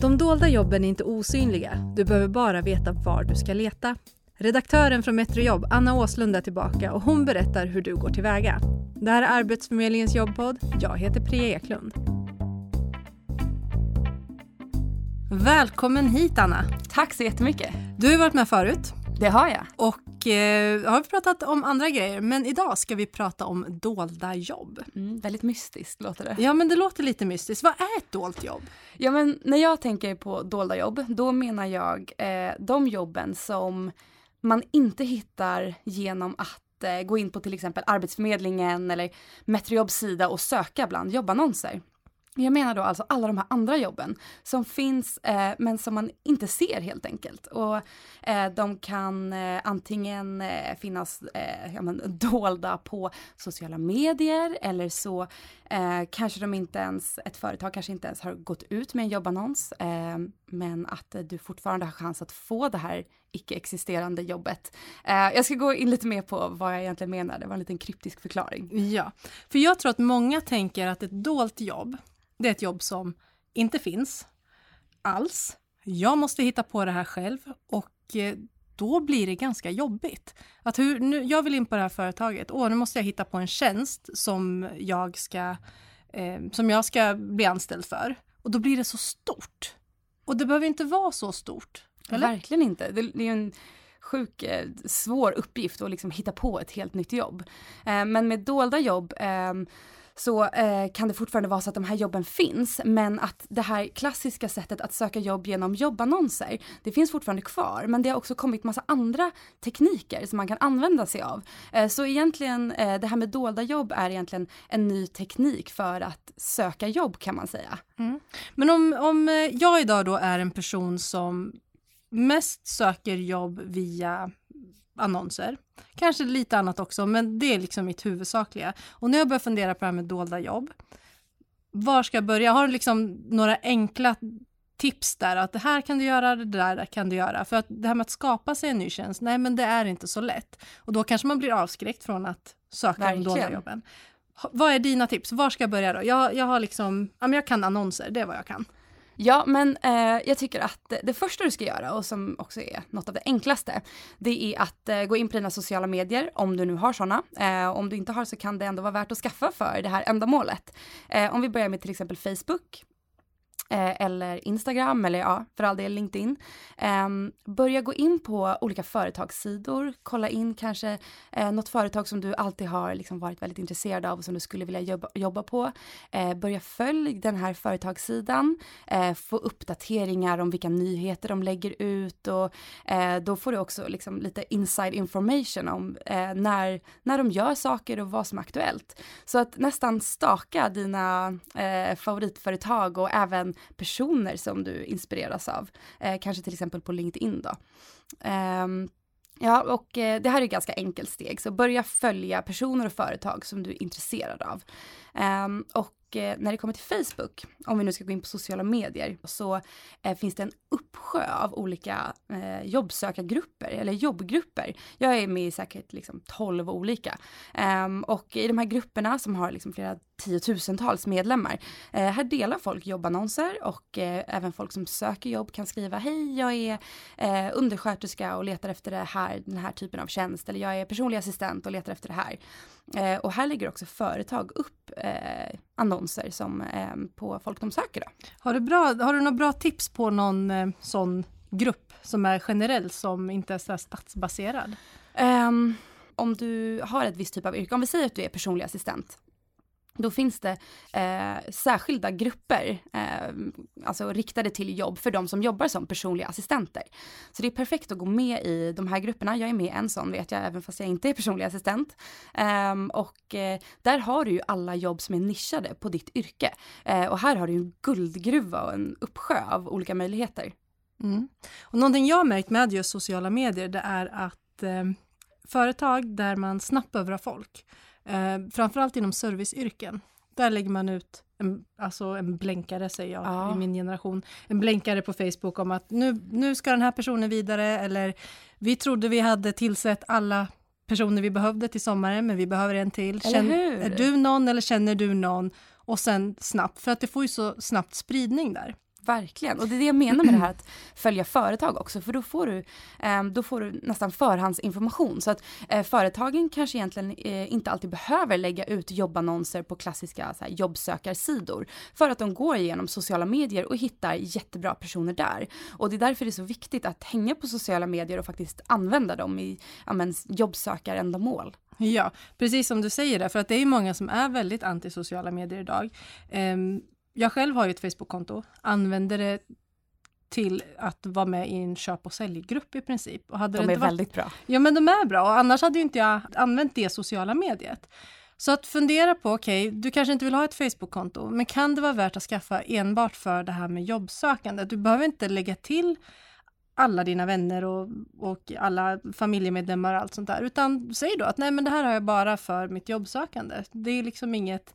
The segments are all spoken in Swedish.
De dolda jobben är inte osynliga. Du behöver bara veta var du ska leta. Redaktören från Metrojobb, Anna Åslund, är tillbaka och hon berättar hur du går tillväga. Det här är Arbetsförmedlingens jobbpodd. Jag heter Priya Eklund. Välkommen hit Anna! Tack så jättemycket! Du har varit med förut. Det har jag. Och eh, har vi pratat om andra grejer, men idag ska vi prata om dolda jobb. Mm, väldigt mystiskt låter det. Ja, men det låter lite mystiskt. Vad är ett dolt jobb? Ja, men när jag tänker på dolda jobb, då menar jag eh, de jobben som man inte hittar genom att eh, gå in på till exempel Arbetsförmedlingen eller Metrojobbs sida och söka bland jobbannonser. Jag menar då alltså alla de här andra jobben som finns eh, men som man inte ser helt enkelt. Och eh, de kan eh, antingen eh, finnas eh, ja, men, dolda på sociala medier eller så eh, kanske de inte ens, ett företag kanske inte ens har gått ut med en jobbannons eh, men att du fortfarande har chans att få det här icke-existerande jobbet. Eh, jag ska gå in lite mer på vad jag egentligen menar, det var en liten kryptisk förklaring. Ja, för jag tror att många tänker att ett dolt jobb det är ett jobb som inte finns alls. Jag måste hitta på det här själv och eh, då blir det ganska jobbigt. Att hur, nu, jag vill in på det här företaget, åh, nu måste jag hitta på en tjänst som jag ska, eh, som jag ska bli anställd för. Och då blir det så stort. Och det behöver inte vara så stort. Eller? Verkligen inte. Det, det är en sjuk eh, svår uppgift att liksom hitta på ett helt nytt jobb. Eh, men med dolda jobb eh, så eh, kan det fortfarande vara så att de här jobben finns men att det här klassiska sättet att söka jobb genom jobbannonser det finns fortfarande kvar men det har också kommit massa andra tekniker som man kan använda sig av. Eh, så egentligen eh, det här med dolda jobb är egentligen en ny teknik för att söka jobb kan man säga. Mm. Men om, om eh, jag idag då är en person som mest söker jobb via annonser. Kanske lite annat också, men det är liksom mitt huvudsakliga. Och när jag börjar fundera på det här med dolda jobb, var ska jag börja? Har du liksom några enkla tips där att det här kan du göra, det där kan du göra. För att det här med att skapa sig en ny tjänst, nej men det är inte så lätt. Och då kanske man blir avskräckt från att söka Verkligen. de dolda jobben. Vad är dina tips? Var ska jag börja då? Jag, jag har liksom, ja men jag kan annonser, det är vad jag kan. Ja, men eh, jag tycker att det första du ska göra och som också är något av det enklaste, det är att eh, gå in på dina sociala medier om du nu har sådana. Eh, om du inte har så kan det ändå vara värt att skaffa för det här ändamålet. Eh, om vi börjar med till exempel Facebook Eh, eller Instagram eller ja, för all del LinkedIn. Eh, börja gå in på olika företagssidor, kolla in kanske eh, något företag som du alltid har liksom varit väldigt intresserad av och som du skulle vilja jobba, jobba på. Eh, börja följ den här företagssidan, eh, få uppdateringar om vilka nyheter de lägger ut och eh, då får du också liksom lite inside information om eh, när, när de gör saker och vad som är aktuellt. Så att nästan staka dina eh, favoritföretag och även personer som du inspireras av. Eh, kanske till exempel på LinkedIn då. Eh, Ja, och eh, det här är ett ganska enkelt steg, så börja följa personer och företag som du är intresserad av. Ehm, och Eh, när det kommer till Facebook, om vi nu ska gå in på sociala medier, så eh, finns det en uppsjö av olika eh, jobbsökargrupper eller jobbgrupper. Jag är med i säkert liksom 12 olika. Um, och i de här grupperna som har liksom flera tiotusentals medlemmar, eh, här delar folk jobbannonser och eh, även folk som söker jobb kan skriva hej, jag är eh, undersköterska och letar efter det här, den här typen av tjänst eller jag är personlig assistent och letar efter det här. Eh, och här lägger också företag upp eh, annonser som eh, på folk de söker. Då. Har, du bra, har du några bra tips på någon eh, sån grupp som är generell som inte är så stadsbaserad? Um, om du har ett visst typ av yrke, om vi säger att du är personlig assistent då finns det eh, särskilda grupper, eh, alltså riktade till jobb för de som jobbar som personliga assistenter. Så det är perfekt att gå med i de här grupperna. Jag är med i en sån vet jag, även fast jag inte är personlig assistent. Eh, och eh, där har du ju alla jobb som är nischade på ditt yrke. Eh, och här har du en guldgruva och en uppsjö av olika möjligheter. Mm. Och någonting jag har märkt med just sociala medier, det är att eh, företag där man snabbt behöver folk, Eh, framförallt inom serviceyrken. Där lägger man ut en, alltså en blänkare, säger jag ja. i min generation, en blänkare på Facebook om att nu, nu ska den här personen vidare eller vi trodde vi hade tillsett alla personer vi behövde till sommaren, men vi behöver en till. Känn, är du någon eller känner du någon? Och sen snabbt, för att det får ju så snabbt spridning där. Verkligen, och det är det jag menar med det här att följa företag också, för då får du, eh, då får du nästan förhandsinformation. Så att eh, företagen kanske egentligen eh, inte alltid behöver lägga ut jobbannonser på klassiska så här, jobbsökarsidor, för att de går igenom sociala medier och hittar jättebra personer där. Och det är därför det är så viktigt att hänga på sociala medier och faktiskt använda dem i ja, men, jobbsökarändamål. Ja, precis som du säger där, för att det är många som är väldigt anti sociala medier idag. Um, jag själv har ju ett Facebook-konto, använder det till att vara med i en köp och säljgrupp i princip. Och hade de är varit... väldigt bra. Ja men de är bra och annars hade ju inte jag använt det sociala mediet. Så att fundera på, okej, okay, du kanske inte vill ha ett Facebook-konto, men kan det vara värt att skaffa enbart för det här med jobbsökande? Du behöver inte lägga till alla dina vänner och, och alla familjemedlemmar och allt sånt där, utan säg då att nej men det här har jag bara för mitt jobbsökande. Det är liksom inget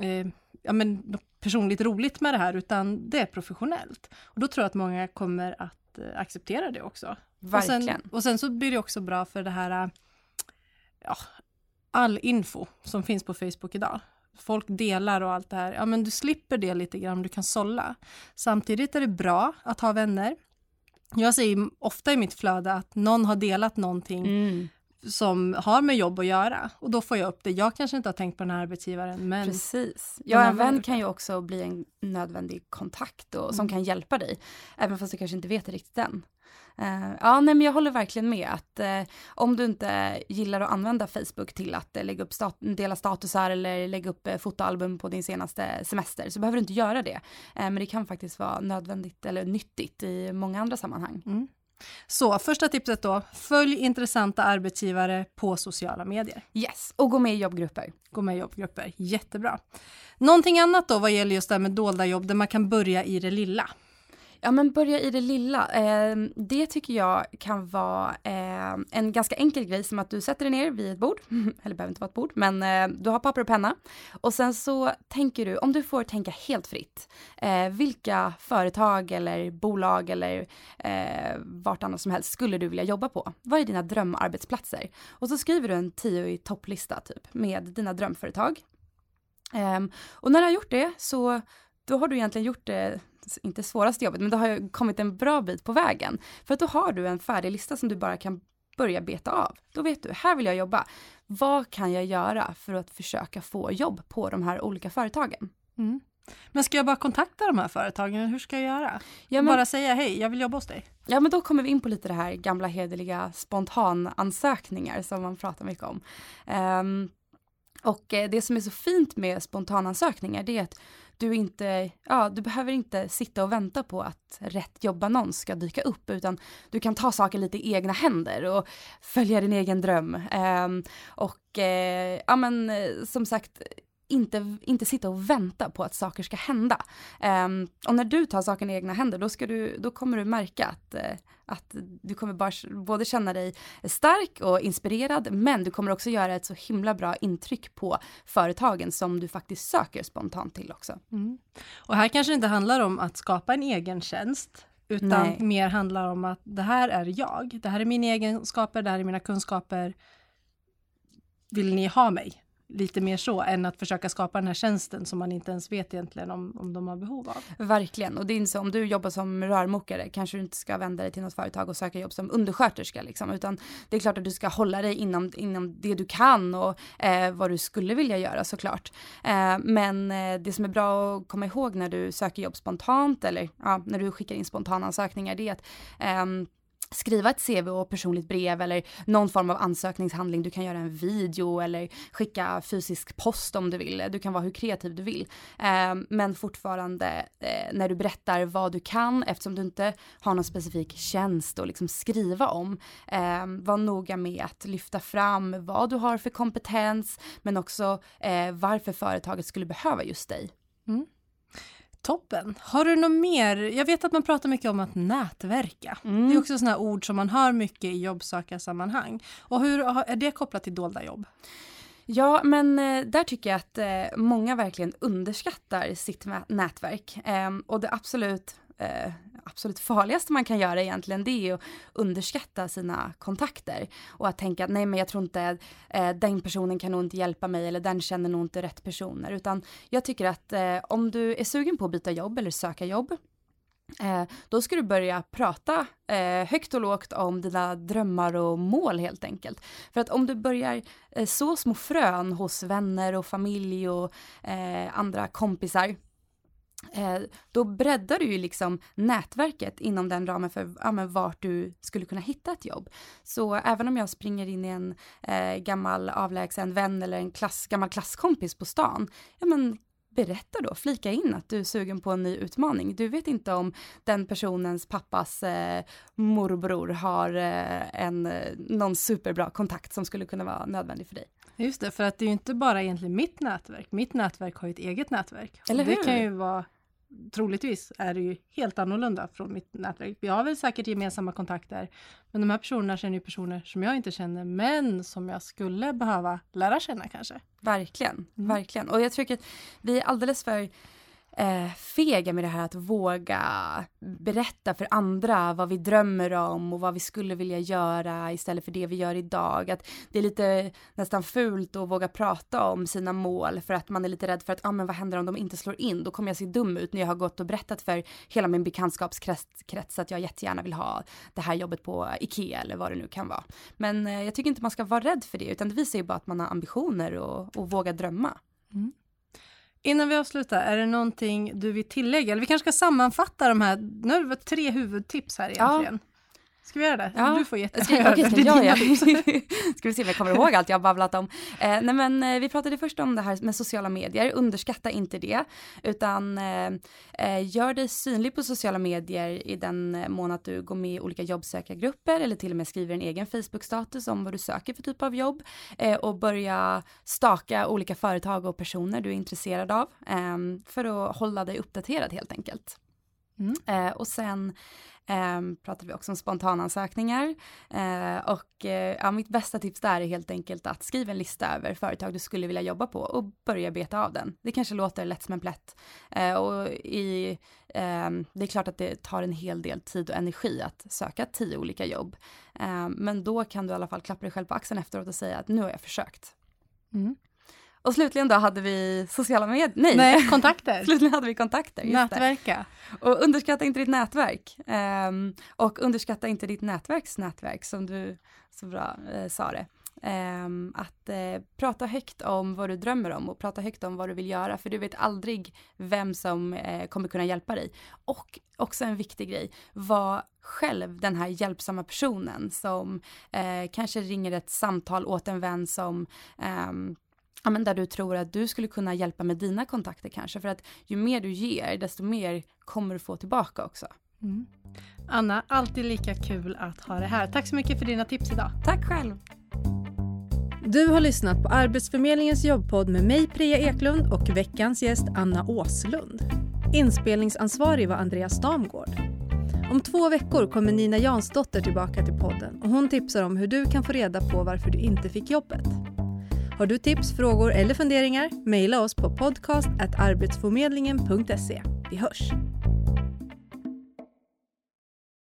eh, ja, men, personligt roligt med det här, utan det är professionellt. Och då tror jag att många kommer att eh, acceptera det också. Verkligen. Och sen, och sen, så blir det också bra för det här, ja, all info som finns på Facebook idag. Folk delar och allt det här. Ja, men du slipper det lite grann, du kan sålla. Samtidigt är det bra att ha vänner. Jag säger ofta i mitt flöde att någon har delat någonting mm som har med jobb att göra och då får jag upp det. Jag kanske inte har tänkt på den här arbetsgivaren men... Precis. Ja, en vän kan ju också bli en nödvändig kontakt och, som mm. kan hjälpa dig. Även fast du kanske inte vet det riktigt än. Uh, ja, nej, men jag håller verkligen med att uh, om du inte gillar att använda Facebook till att uh, lägga upp stat dela statusar eller lägga upp fotoalbum på din senaste semester så behöver du inte göra det. men det kan faktiskt vara nödvändigt eller nyttigt i många andra sammanhang. Mm. Så första tipset då, följ intressanta arbetsgivare på sociala medier. Yes, och gå med i jobbgrupper. Gå med i jobbgrupper, jättebra. Någonting annat då vad gäller just det här med dolda jobb där man kan börja i det lilla? Ja men börja i det lilla. Eh, det tycker jag kan vara eh, en ganska enkel grej som att du sätter dig ner vid ett bord, eller behöver inte vara ett bord, men eh, du har papper och penna och sen så tänker du, om du får tänka helt fritt, eh, vilka företag eller bolag eller eh, vart annars som helst skulle du vilja jobba på? Vad är dina drömarbetsplatser? Och så skriver du en tio i topplista typ med dina drömföretag. Ehm, och när du har gjort det så då har du egentligen gjort det inte svåraste jobbet, men då har jag kommit en bra bit på vägen. För att då har du en färdig lista som du bara kan börja beta av. Då vet du, här vill jag jobba. Vad kan jag göra för att försöka få jobb på de här olika företagen? Mm. Men ska jag bara kontakta de här företagen? Hur ska jag göra? Ja, men, bara säga hej, jag vill jobba hos dig? Ja, men då kommer vi in på lite det här gamla hederliga spontanansökningar som man pratar mycket om. Um, och eh, det som är så fint med spontanansökningar det är att du inte, ja, du behöver inte sitta och vänta på att rätt jobbannons ska dyka upp, utan du kan ta saker lite i egna händer och följa din egen dröm. Eh, och eh, ja, men eh, som sagt, inte, inte sitta och vänta på att saker ska hända. Um, och när du tar saken i egna händer, då, ska du, då kommer du märka att, uh, att du kommer bara, både känna dig stark och inspirerad, men du kommer också göra ett så himla bra intryck på företagen som du faktiskt söker spontant till också. Mm. Och här kanske det inte handlar om att skapa en egen tjänst, utan Nej. mer handlar om att det här är jag, det här är mina egenskaper, det här är mina kunskaper. Vill ni ha mig? Lite mer så än att försöka skapa den här tjänsten som man inte ens vet egentligen om, om de har behov av. Verkligen, och det är inte så om du jobbar som rörmokare kanske du inte ska vända dig till något företag och söka jobb som undersköterska liksom, utan det är klart att du ska hålla dig inom, inom det du kan och eh, vad du skulle vilja göra såklart. Eh, men eh, det som är bra att komma ihåg när du söker jobb spontant eller ja, när du skickar in spontanansökningar det är att eh, skriva ett CV och personligt brev eller någon form av ansökningshandling. Du kan göra en video eller skicka fysisk post om du vill. Du kan vara hur kreativ du vill. Eh, men fortfarande eh, när du berättar vad du kan eftersom du inte har någon specifik tjänst att liksom skriva om. Eh, var noga med att lyfta fram vad du har för kompetens men också eh, varför företaget skulle behöva just dig. Mm. Toppen. Har du något mer? Jag vet att man pratar mycket om att nätverka. Mm. Det är också sådana ord som man hör mycket i jobbsökarsammanhang. Och hur är det kopplat till dolda jobb? Ja, men eh, där tycker jag att eh, många verkligen underskattar sitt nätverk. Ehm, och det absolut eh, absolut farligaste man kan göra egentligen det är att underskatta sina kontakter och att tänka att nej men jag tror inte eh, den personen kan nog inte hjälpa mig eller den känner nog inte rätt personer utan jag tycker att eh, om du är sugen på att byta jobb eller söka jobb Eh, då ska du börja prata eh, högt och lågt om dina drömmar och mål helt enkelt. För att om du börjar eh, så små frön hos vänner och familj och eh, andra kompisar Eh, då breddar du ju liksom nätverket inom den ramen för ja, men vart du skulle kunna hitta ett jobb. Så även om jag springer in i en eh, gammal avlägsen vän eller en klass, gammal klasskompis på stan, ja men berätta då, flika in att du är sugen på en ny utmaning. Du vet inte om den personens pappas eh, morbror har eh, en, eh, någon superbra kontakt som skulle kunna vara nödvändig för dig. Just det, för att det är ju inte bara egentligen mitt nätverk. Mitt nätverk har ju ett eget nätverk. Eller hur? Det kan ju vara troligtvis är det ju helt annorlunda från mitt nätverk. Vi har väl säkert gemensamma kontakter, men de här personerna känner ju personer som jag inte känner, men som jag skulle behöva lära känna kanske. Verkligen, mm. verkligen. Och jag tycker att vi är alldeles för eh, fega med det här att våga berätta för andra vad vi drömmer om och vad vi skulle vilja göra istället för det vi gör idag. Att det är lite nästan fult att våga prata om sina mål för att man är lite rädd för att, ja ah, men vad händer om de inte slår in? Då kommer jag se dum ut när jag har gått och berättat för hela min bekantskapskrets att jag jättegärna vill ha det här jobbet på Ikea eller vad det nu kan vara. Men eh, jag tycker inte man ska vara rädd för det, utan det visar ju bara att man har ambitioner och, och vågar drömma. Mm. Innan vi avslutar, är det någonting du vill tillägga? Eller vi kanske ska sammanfatta de här, nu har det varit tre huvudtips här egentligen. Ja. Ska vi göra det? Ja. Du får jättegärna göra det. Ja, ja. ska vi se om jag kommer ihåg allt jag har babblat om. Eh, nej men eh, vi pratade först om det här med sociala medier, underskatta inte det, utan eh, eh, gör dig synlig på sociala medier i den mån att du går med i olika jobbsökargrupper eller till och med skriver en egen Facebook-status om vad du söker för typ av jobb eh, och börja staka olika företag och personer du är intresserad av för att hålla dig uppdaterad helt enkelt. Mm. Eh, och sen eh, pratade vi också om spontanansökningar. Eh, och eh, ja, mitt bästa tips där är helt enkelt att skriva en lista över företag du skulle vilja jobba på och börja beta av den. Det kanske låter lätt som en plätt. Eh, och i, ehm, det är klart att det tar en hel del tid och energi att söka tio olika jobb. Ehm, men då kan du i alla fall klappa dig själv på axeln efteråt och säga att nu har jag försökt. Mm. Och slutligen då hade vi sociala medier, nej, nej kontakter. slutligen hade vi kontakter. Nätverka. Och underskatta inte ditt nätverk. Um, och underskatta inte ditt nätverks nätverk som du så bra uh, sa det. Um, att uh, prata högt om vad du drömmer om och prata högt om vad du vill göra för du vet aldrig vem som uh, kommer kunna hjälpa dig. Och också en viktig grej, var själv den här hjälpsamma personen som kanske ringer ett samtal åt en vän som um, ja, men där du tror att du skulle kunna hjälpa med dina kontakter kanske. För att ju mer du ger, desto mer kommer du få tillbaka också. Mm. Anna, alltid lika kul att ha dig här. Tack så mycket för dina tips idag. Tack själv. Du har lyssnat på Arbetsförmedlingens jobbpodd med mig Priya Eklund och veckans gäst Anna Åslund. Inspelningsansvarig var Andreas Damgård. Om två veckor kommer Nina Jansdotter tillbaka till podden och hon tipsar om hur du kan få reda på varför du inte fick jobbet. Har du tips, frågor eller funderingar? Mejla oss på podcast arbetsförmedlingen.se. Vi hörs!